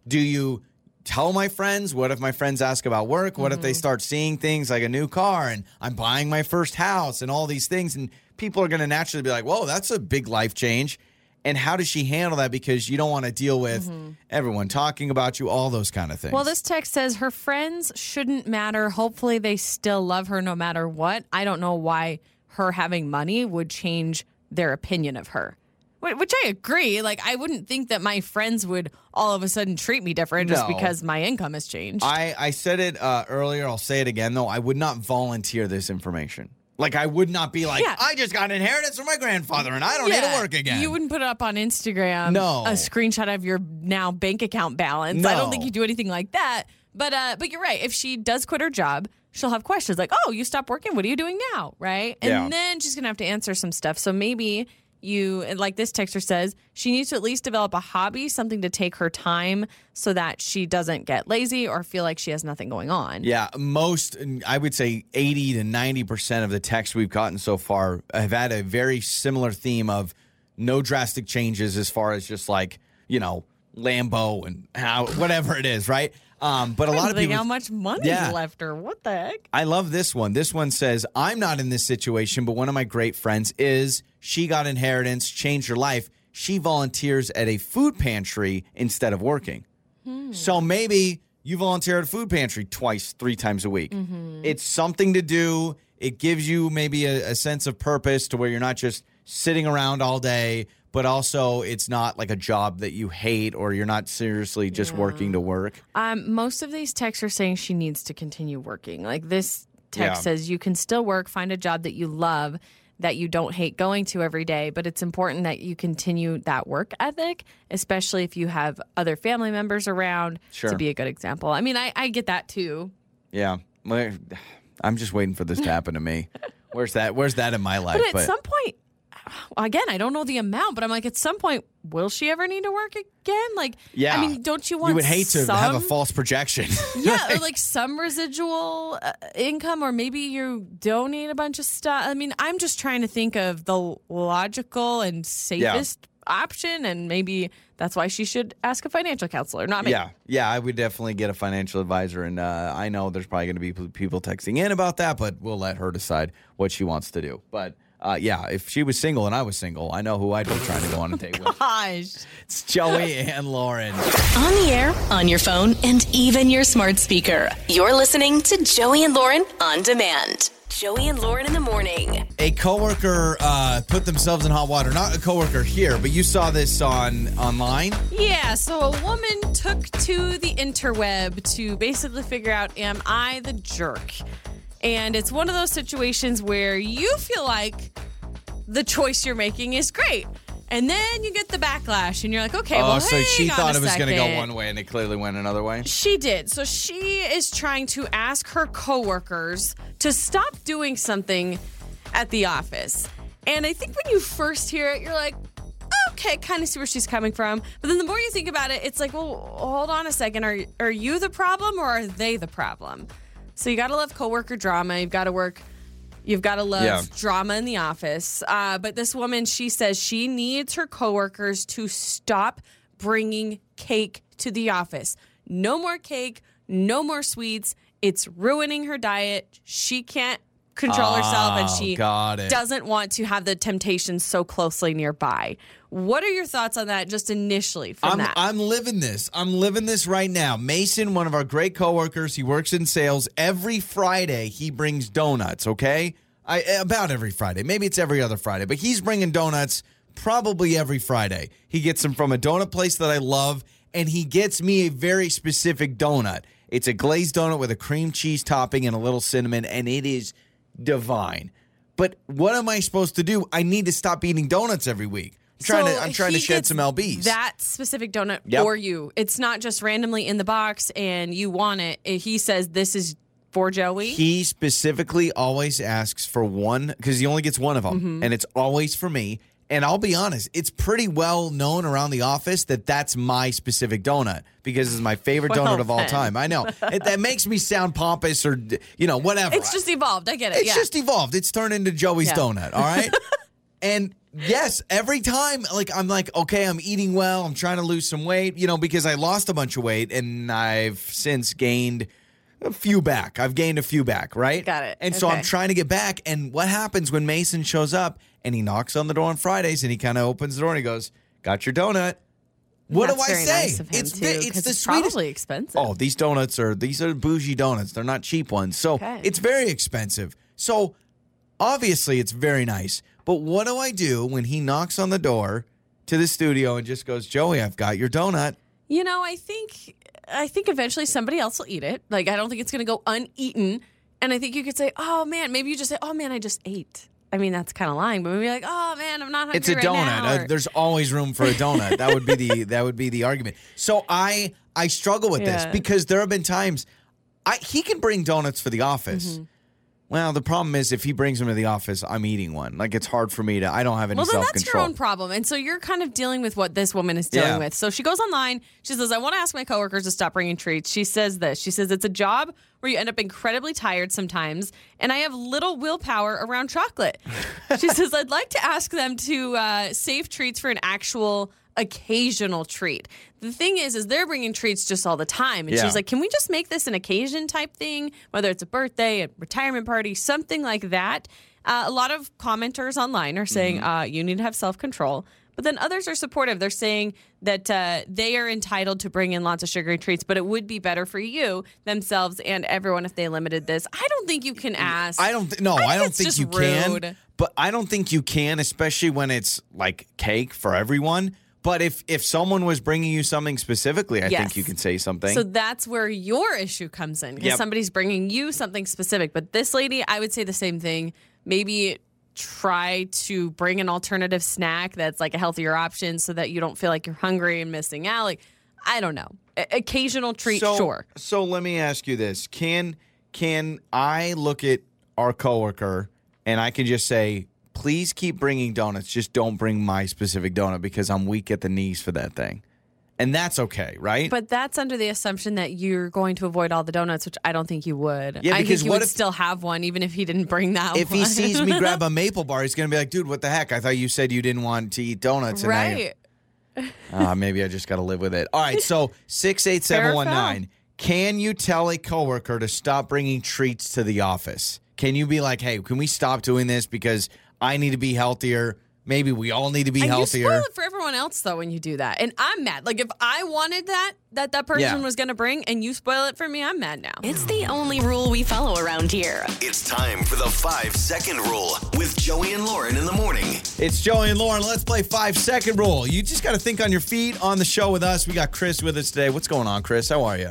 Do you tell my friends? What if my friends ask about work? What if they mm-hmm. start seeing things like a new car and I'm buying my first house and all these things? And people are going to naturally be like, whoa, that's a big life change. And how does she handle that? Because you don't want to deal with everyone talking about you, all those kind of things. Well, this text says her friends shouldn't matter. Hopefully, they still love her no matter what. I don't know why her having money would change their opinion of her. Which I agree. Like, I wouldn't think that my friends would all of a sudden treat me different just because my income has changed. I, I said it uh, earlier. I'll say it again, though. I would not volunteer this information. Like, I would not be like, Yeah. I just got an inheritance from my grandfather and I don't need to work again. You wouldn't put it up on Instagram. No. A screenshot of your now bank account balance. I don't think you do anything like that. But uh, but you're right. If she does quit her job, she'll have questions like, "Oh, you stopped working. What are you doing now?" Right? And Yeah. then she's gonna have to answer some stuff. So maybe you, like this texter says, she needs to at least develop a hobby, something to take her time, so that she doesn't get lazy or feel like she has nothing going on. Yeah, most, I would say 80 to 90% of the texts we've gotten so far have had a very similar theme of no drastic changes as far as just like, you know, Lambo and how, whatever it is, right? Um, but a lot of Like people. how much money Yeah. left or what the heck? I love this one. This one says, I'm not in this situation, but one of my great friends is. She got inheritance, changed her life. She volunteers at a food pantry instead of working. So maybe you volunteer at a food pantry twice, three times a week. It's something to do. It gives you maybe a, a sense of purpose to where you're not just sitting around all day, but also it's not like a job that you hate or you're not seriously just working to work. Um, most of these texts are saying she needs to continue working. Like this text Yeah. says, you can still work, find a job that you love, that you don't hate going to every day, but it's important that you continue that work ethic, especially if you have other family members around Sure. to be a good example. I mean, I, I get that too. Yeah. I'm just waiting for this to happen to me. Where's that? Where's that in my life? But at some point, uh, again, I don't know the amount, but I'm like, at some point, will she ever need to work again? Like, yeah. I mean, don't you want You would hate to have a false projection. yeah, or like some residual uh, income, or maybe you donate a bunch of stuff. I mean, I'm just trying to think of the logical and safest option, and maybe that's why she should ask a financial counselor, not me. Yeah, yeah, I would definitely get a financial advisor, and uh, I know there's probably going to be people texting in about that, but we'll let her decide what she wants to do. But uh, yeah, if she was single and I was single, I know who I'd be trying to go on a date with. Gosh. It's Joey and Lauren. On the air, on your phone, and even your smart speaker. You're listening to Joey and Lauren on demand. Joey and Lauren in the morning. A coworker uh, put themselves in hot water. Not a coworker here, but you saw this on online. Yeah, so a woman took to the interweb to basically figure out, am I the jerk? And it's one of those situations where you feel like the choice you're making is great. And then you get the backlash and you're like, okay, oh, well, so she thought it was going to go one way, and it clearly went another way. She did. So she is trying to ask her coworkers to stop doing something at the office. And I think when you first hear it, you're like, okay, kind of see where she's coming from. But then the more you think about it, it's like, well, hold on a second. Are are you the problem or are they the problem? So you got to love coworker drama. You've got to work. You've got to love Yeah. drama in the office. Uh, but this woman, she says she needs her coworkers to stop bringing cake to the office. No more cake. No more sweets. It's ruining her diet. She can't control herself, and Oh, she doesn't want to have the temptation so closely nearby. What are your thoughts on that, just initially from I'm, that? I'm living this. I'm living this right now. Mason, one of our great coworkers, he works in sales. Every Friday, he brings donuts. Okay, I about every Friday. Maybe it's every other Friday, but he's bringing donuts probably every Friday. He gets them from a donut place that I love, and he gets me a very specific donut. It's a glazed donut with a cream cheese topping and a little cinnamon, and it is divine. But what am I supposed to do? I need to stop eating donuts every week. I'm trying So to. I'm trying to shed some lbs. That specific donut Yep. for you. It's not just randomly in the box and you want it. He says this is for Joey. He specifically always asks for one because he only gets one of them, Mm-hmm. and it's always for me. And I'll be honest, it's pretty well known around the office that that's my specific donut because it's my favorite Well, donut of all then. time. I know it, that makes me sound pompous or you know whatever. it's just evolved. I get it. it's yeah. just evolved. It's turned into Joey's Yeah. donut. All right. and yes, every time, like I'm like, okay, I'm eating well. I'm trying to lose some weight, you know, because I lost a bunch of weight and I've since gained a few back. I've gained a few back, right? Got it. And so I'm trying to get back. And what happens when Mason shows up and he knocks on the door on Fridays and he kind of opens the door and he goes, "Got your donut." What do I say? Nice it's too, it's the it's sweetest. probably expensive. Oh, these donuts are these are bougie donuts. They're not cheap ones. So Okay. it's very expensive. So obviously it's very nice. But what do I do when he knocks on the door to the studio and just goes, Joey, I've got your donut? You know, I think I think eventually somebody else will eat it. Like I don't think it's going to go uneaten. And I think you could say, "Oh man," maybe you just say, "Oh man, I just ate." I mean, that's kind of lying, but maybe like, "Oh man, I'm not hungry It's a right donut. now," Uh, there's always room for a donut. that would be the that would be the argument. So I I struggle with this Yeah. because there have been times I he can bring donuts for the office. Well, the problem is if he brings them to the office, I'm eating one. Like it's hard for me to. I don't have any Well, then that's your own problem. And so you're kind of dealing with what this woman is dealing Yeah. with. So she goes online. She says, I want to ask my coworkers to stop bringing treats. She says this. She says, it's a job where you end up incredibly tired sometimes, and I have little willpower around chocolate. she says, I'd like to ask them to uh, save treats for an actual occasional treat. The thing is, is they're bringing treats just all the time. And Yeah. she's like, can we just make this an occasion type thing? Whether it's a birthday, a retirement party, something like that. Uh, a lot of commenters online are saying uh, you need to have self control. But then others are supportive. They're saying that uh, they are entitled to bring in lots of sugary treats, but it would be better for you, themselves, and everyone if they limited this. I don't think you can ask. I don't. Th- no, think I, don't think you can. But I don't think you can, especially when it's like cake for everyone. But if if someone was bringing you something specifically, I Yes. think you can say something. So that's where your issue comes in because Yep. somebody's bringing you something specific. But this lady, I would say the same thing. Maybe try to bring an alternative snack that's like a healthier option so that you don't feel like you're hungry and missing out. Like, I don't know. O- occasional treat, so, sure. So let me ask you this: Can can I look at our coworker and I can just say, please keep bringing donuts, just don't bring my specific donut because I'm weak at the knees for that thing, and that's okay, right? But that's under the assumption that you're going to avoid all the donuts, which I don't think you would. Yeah, I because think you what would if- still have one, even if he didn't bring that if one. he sees me grab a maple bar, he's gonna be like, "Dude, what the heck? I thought you said you didn't want to eat donuts." And now you're- right. Uh, maybe I just got to live with it. All right, so six eight seven one nine. Can you tell a coworker to stop bringing treats to the office? Can you be like, hey, can we stop doing this because I need to be healthier? Maybe we all need to be And you healthier. spoil it for everyone else though when you do that. And I'm mad. Like if I wanted that that that person Yeah. was going to bring and you spoil it for me, I'm mad now. It's the only rule we follow around here. It's time for the five second rule with Joey and Lauren in the morning. It's Joey and Lauren. Let's play five second rule. You just got to think on your feet on the show with us. We got Chris with us today. What's going on, Chris? How are you?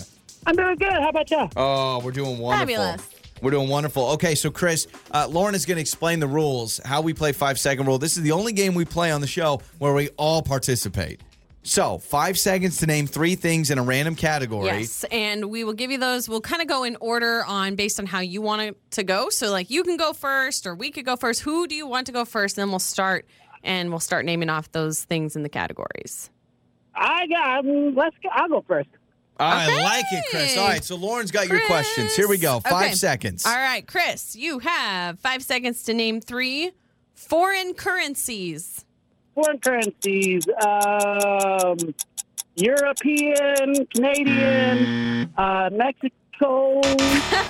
I'm doing good. How about you? Oh, we're doing wonderful. Fabulous. We're doing wonderful. Okay, so Chris, uh, Lauren is going to explain the rules, how we play five second rule. This is the only game we play on the show where we all participate. So, five seconds to name three things in a random category. Yes, and we will give you those. We'll kind of go in order on based on how you want it to go. So like you can go first or we could go first. Who do you want to go first? then we'll start and we'll start naming off those things in the categories. I got. Um, let's go. I'll go first. I Okay. like it, Chris. All right, so Lauren's got your questions. Here we go. Five Okay. seconds. All right, Chris, you have 5 seconds to name 3 foreign currencies. Foreign currencies. Um, European, Canadian, uh, Mexico.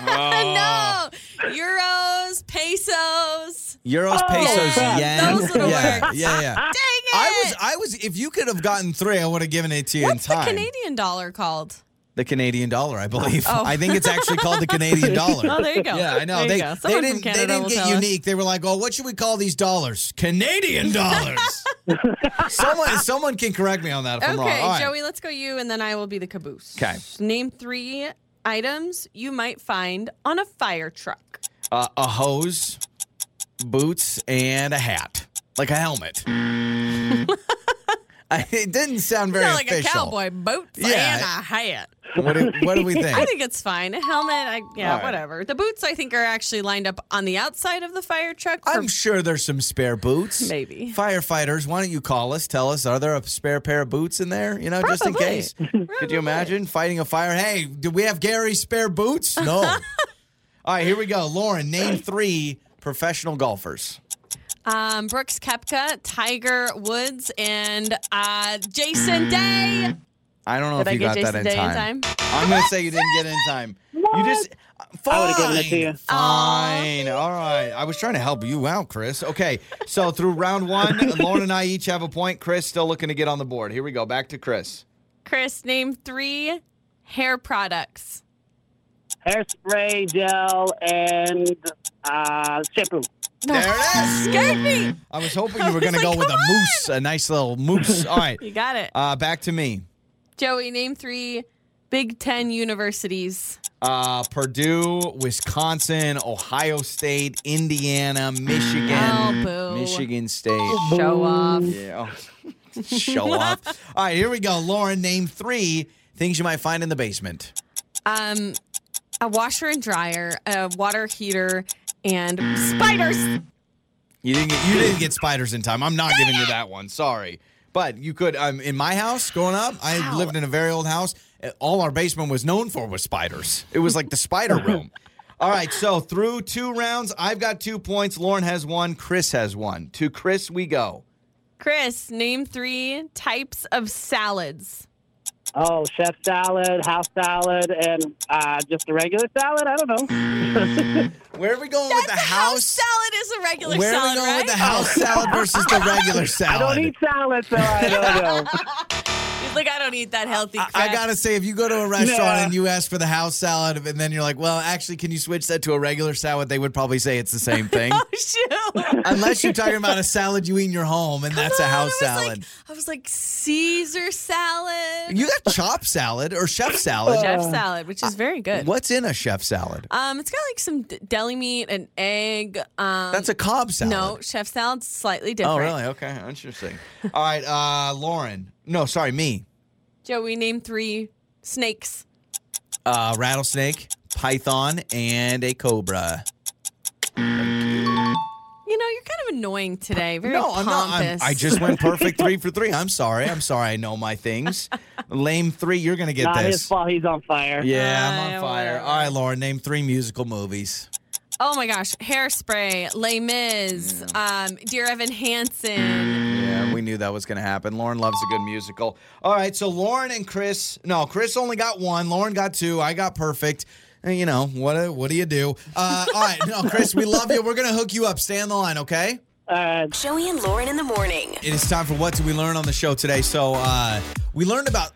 Oh. no, euros, pesos. Euros, Oh, pesos, crap. yen. Those are yeah, words. yeah, yeah. Dang it! I was, I was. If you could have gotten three, I would have given it to you What's in the time. Canadian dollar called? The Canadian dollar, I believe. Oh. I think it's actually called the Canadian dollar. Oh, there you go. Yeah, I know. They, they didn't, they didn't get tell us. unique. They were like, "Oh, what should we call these dollars? Canadian dollars." someone, someone can correct me on that if I'm wrong. Okay, All right. Joey, let's go you, and then I will be the caboose. 'Kay. Name three items you might find on a fire truck. Uh, a hose, boots, and a hat, like a helmet. I, it didn't sound very Sound like official. a cowboy boots Yeah. and a hat. What do, what do we think? I think it's fine. A helmet, I, yeah, All right. whatever. The boots, I think, are actually lined up on the outside of the fire truck. For, I'm sure there's some spare boots. Maybe. Firefighters, why don't you call us? Tell us, are there a spare pair of boots in there? You know, just in Probably. case. Could you imagine fighting a fire? Hey, do we have Gary's spare boots? No. All right, here we go. Lauren, name three professional golfers. Um, Brooks Koepka, Tiger Woods, and uh, Jason Day. I don't know Did if I you get got Jason that in Day in time. time? I'm going to say you didn't get in time. You just. Fine. I would've given it to you. Fine. All right. I was trying to help you out, Chris. Okay. So through round one, Lauren and I each have a point. Chris still looking to get on the board. Here we go. Back to Chris. Chris, name three hair products. Hairspray, gel, and uh, shampoo. There it is. Scared me. I was hoping you were was going to go with a on. mousse, a nice little mousse. All right. You got it. Uh, back to me. Joey, name three Big Ten universities. Uh, Purdue, Wisconsin, Ohio State, Indiana, Michigan, Oh, boo. Michigan State. Show off. Yeah. oh. Show off. All right, here we go. Lauren, name three things you might find in the basement. Um, a washer and dryer, a water heater, and spiders. You didn't get you didn't get spiders in time. I'm not giving you that one. Sorry. But you could um, in my house growing up, I Wow. lived in a very old house. All our basement was known for was spiders. It was like the spider room. All right, so through two rounds, I've got two points. Lauren has one. Chris has one. To Chris, we go. Chris, name three types of salads. Oh, chef salad, house salad, and uh, just a regular salad. I don't know. Where are we going with the That's a house? salad is a regular Where are salad, we going right? with the house salad versus the regular salad? I don't eat salad, so I don't know. He's like, I don't eat that healthy I, crap. I gotta say, if you go to a restaurant Yeah. and you ask for the house salad, and then you're like, "Well, actually, can you switch that to a regular salad?" They would probably say it's the same thing, Oh, shoot. unless you're talking about a salad you eat in your home, and that's a house I salad. Like, I was like, Caesar salad. you got chopped salad or chef salad. Chef salad, which is very good. What's in a chef salad? Um, it's got like some d- deli meat, an egg. Um, That's a Cobb salad. no chef salad's slightly different. Oh, really? Okay, interesting. All right, uh, Lauren. No, sorry, me. Joey, name three snakes. Uh, rattlesnake, python, and a cobra. You know, you're kind of annoying today. Very no, I'm not. I'm- I just went perfect three for three. I'm sorry. I'm sorry. I know my things. Lame three. You're gonna get Not his this. fault. He's on fire. Yeah, I'm Uh, on fire. whatever. All right, Lauren. Name three musical movies. Oh my gosh, Hairspray, Les Mis, um, Dear Evan Hansen. Yeah, we knew that was going to happen. Lauren loves a good musical. All right, so Lauren and Chris. No, Chris only got one. Lauren got two. I got perfect. Uh, You know what? What do you do? Uh, all right, no, Chris, we love you. We're going to hook you up. Stay on the line, okay? Uh, Joey and Lauren in the morning. It is time for what did we learn on the show today? So uh, we learned about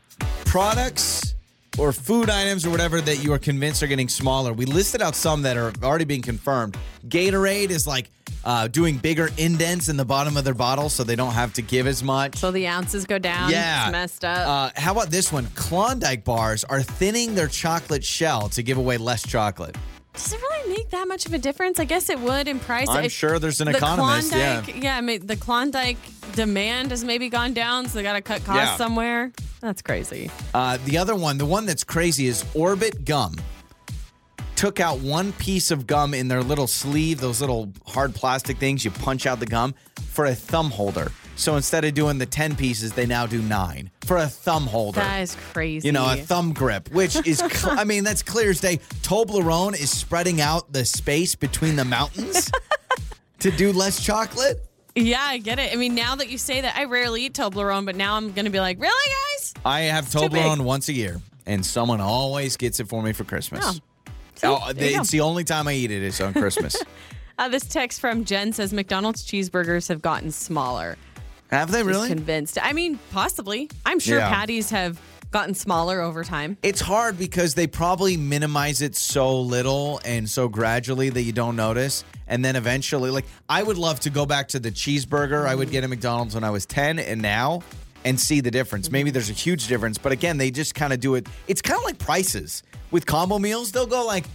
products or food items or whatever that you are convinced are getting smaller. We listed out some that are already being confirmed. Gatorade is like uh, doing bigger indents in the bottom of their bottle so they don't have to give as much. So the ounces go down. Yeah. It's messed up. Uh, how about this one? Klondike bars are thinning their chocolate shell to give away less chocolate. Does it really make that much of a difference? I guess it would in price. I'm If sure there's an the economist. Yeah. Yeah. I mean, the Klondike demand has maybe gone down, so they got to cut costs Yeah. somewhere. That's crazy. Uh, the other one, the one that's crazy is Orbit Gum. Took out one piece of gum in their little sleeve, those little hard plastic things you punch out the gum for a thumb holder. So instead of doing the 10 pieces, they now do nine for a thumb holder. That is crazy. you know, a thumb grip, which is, cl- I mean, that's clear as day. Toblerone is spreading out the space between the mountains to do less chocolate. yeah, I get it. I mean, now that you say that, I rarely eat Toblerone, but now I'm going to be like, really, guys? I have big. Toblerone once a year, and someone always gets it for me for Christmas. Oh. See? Oh, you go. it's the only time I eat it is on Christmas. Uh, this text from Jen says McDonald's cheeseburgers have gotten smaller. Have they really? convinced. I mean, possibly. I'm sure Yeah. patties have gotten smaller over time. It's hard because they probably minimize it so little and so gradually that you don't notice. And then eventually, like, I would love to go back to the cheeseburger I would get at McDonald's when I was 10 and now and see the difference. Mm-hmm. Maybe there's a huge difference, but again, they just kind of do it. It's kind of like prices with combo meals. They'll go like,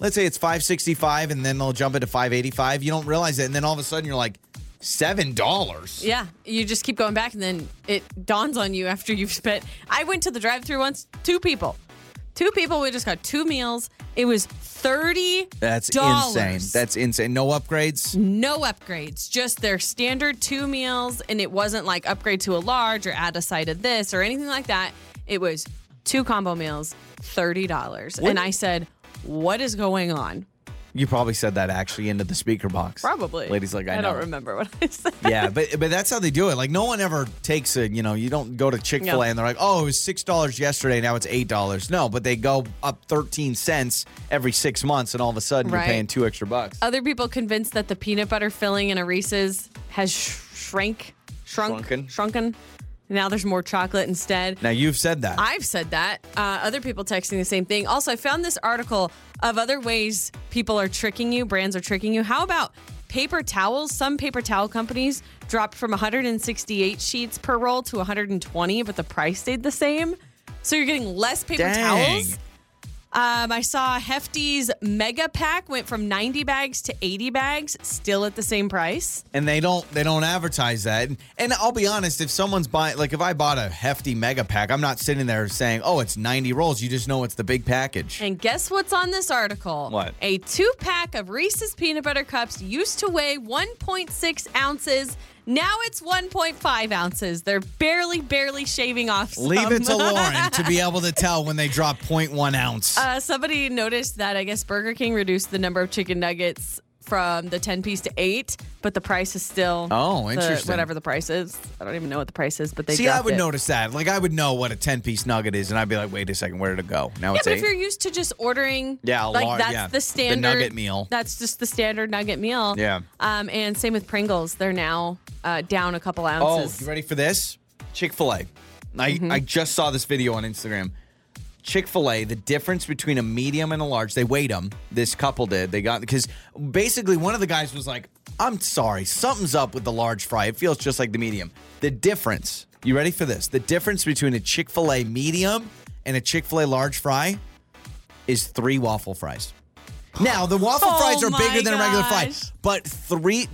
let's say it's 565 and then they'll jump it to 585. You don't realize it. And then all of a sudden you're like, $7. Yeah, you just keep going back, and then it dawns on you after you've spent. I went to the drive-through once, two people, two people. We just got two meals. It was thirty. That's insane. That's insane. No upgrades. no upgrades, just their standard two meals, and it wasn't like upgrade to a large or add a side of this or anything like that. It was two combo meals, thirty dollars, and I said, "What is going on?" You probably said that actually into the speaker box. Probably, Ladies like I, I know. don't remember what I said. yeah, but but that's how they do it. Like no one ever takes it, you know you don't go to Chick Fil A No. and they're like oh it was six dollars yesterday now it's eight dollars. No, but they go up thirteen cents every six months and all of a sudden Right. you're paying two extra bucks. Other people convinced that the peanut butter filling in a Reese's has sh- shrank, shrunk, Shrunken. shrunken. Now there's more chocolate instead. Now you've said that. I've said that. Uh, other people texting the same thing. Also, I found this article of other ways people are tricking you, brands are tricking you. How about paper towels? Some paper towel companies dropped from 168 sheets per roll to 120, but the price stayed the same. So you're getting less paper Dang. towels. Um, I saw Hefty's mega pack went from 90 bags to 80 bags, still at the same price. and they don't they don't advertise that. And, and I'll be honest, if someone's buying like if I bought a hefty mega pack, I'm not sitting there saying, "Oh, it's 90 rolls." You just know it's the big package. And guess what's on this article? What? A two pack of Reese's peanut butter cups used to weigh 1.6 ounces. Now it's 1.5 ounces. They're barely, barely shaving off. Some. Leave it to Lauren to be able to tell when they drop 0.1 ounce. Uh, somebody noticed that I guess Burger King reduced the number of chicken nuggets from the 10 piece to 8, but the price is still Oh, the- interesting. whatever the price is. I don't even know what the price is, but they See, I dropped would it. notice that. Like I would know what a 10 piece nugget is, and I'd be like, "Wait a second, where did it go?" Now Yeah, it's but eight. if you're used to just ordering, Yeah, a like lar- that's yeah, the the standard nugget meal. That's just the standard nugget meal. Yeah. Um, and same with Pringles, they're now uh, down a couple Oh, ounces. you ready for this? Chick fil A. I, Mm-hmm. I just saw this video on Instagram. Chick fil A, the difference between a medium and a large, they weighed them. This couple did. They got, because basically one of the guys was like, I'm sorry, something's up with the large fry. It feels just like the medium. The difference, you ready for this? The difference between a Chick fil A medium and a Chick fil A large fry is three waffle fries. Now, the waffle Oh fries are bigger than a regular fry, but three,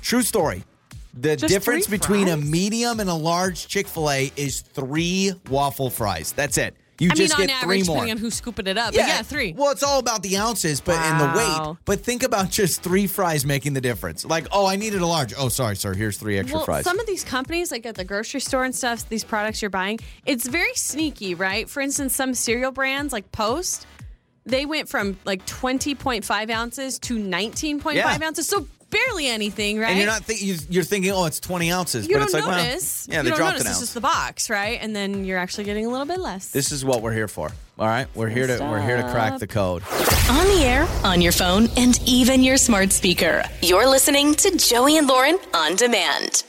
true story. The Just difference between a medium and a large Chick fil A is three waffle fries. That's it. You I mean, just on get average, three more. depending on who's scooping it up. Yeah, but yeah three. Well, it's all about the ounces, but and the Wow. weight. But think about just three fries making the difference. Like, oh, I needed a large. Oh, sorry, sir. Here's three extra well, fries. some of these companies, like at the grocery store and stuff, these products you're buying, it's very sneaky, right? For instance, some cereal brands like Post, they went from like 20.5 ounces to 19.5 Yeah. ounces. So barely anything, right? and you're not think you- you're thinking, oh, it's 20 ounces, you but don't it's like, notice. well, yeah, you they don't dropped notice. an It's just the box, right? And then you're actually getting a little bit less. This is what we're here for. All right, we're here to we're here to crack the code. On the air, on your phone, and even your smart speaker. You're listening to Joey and Lauren on demand.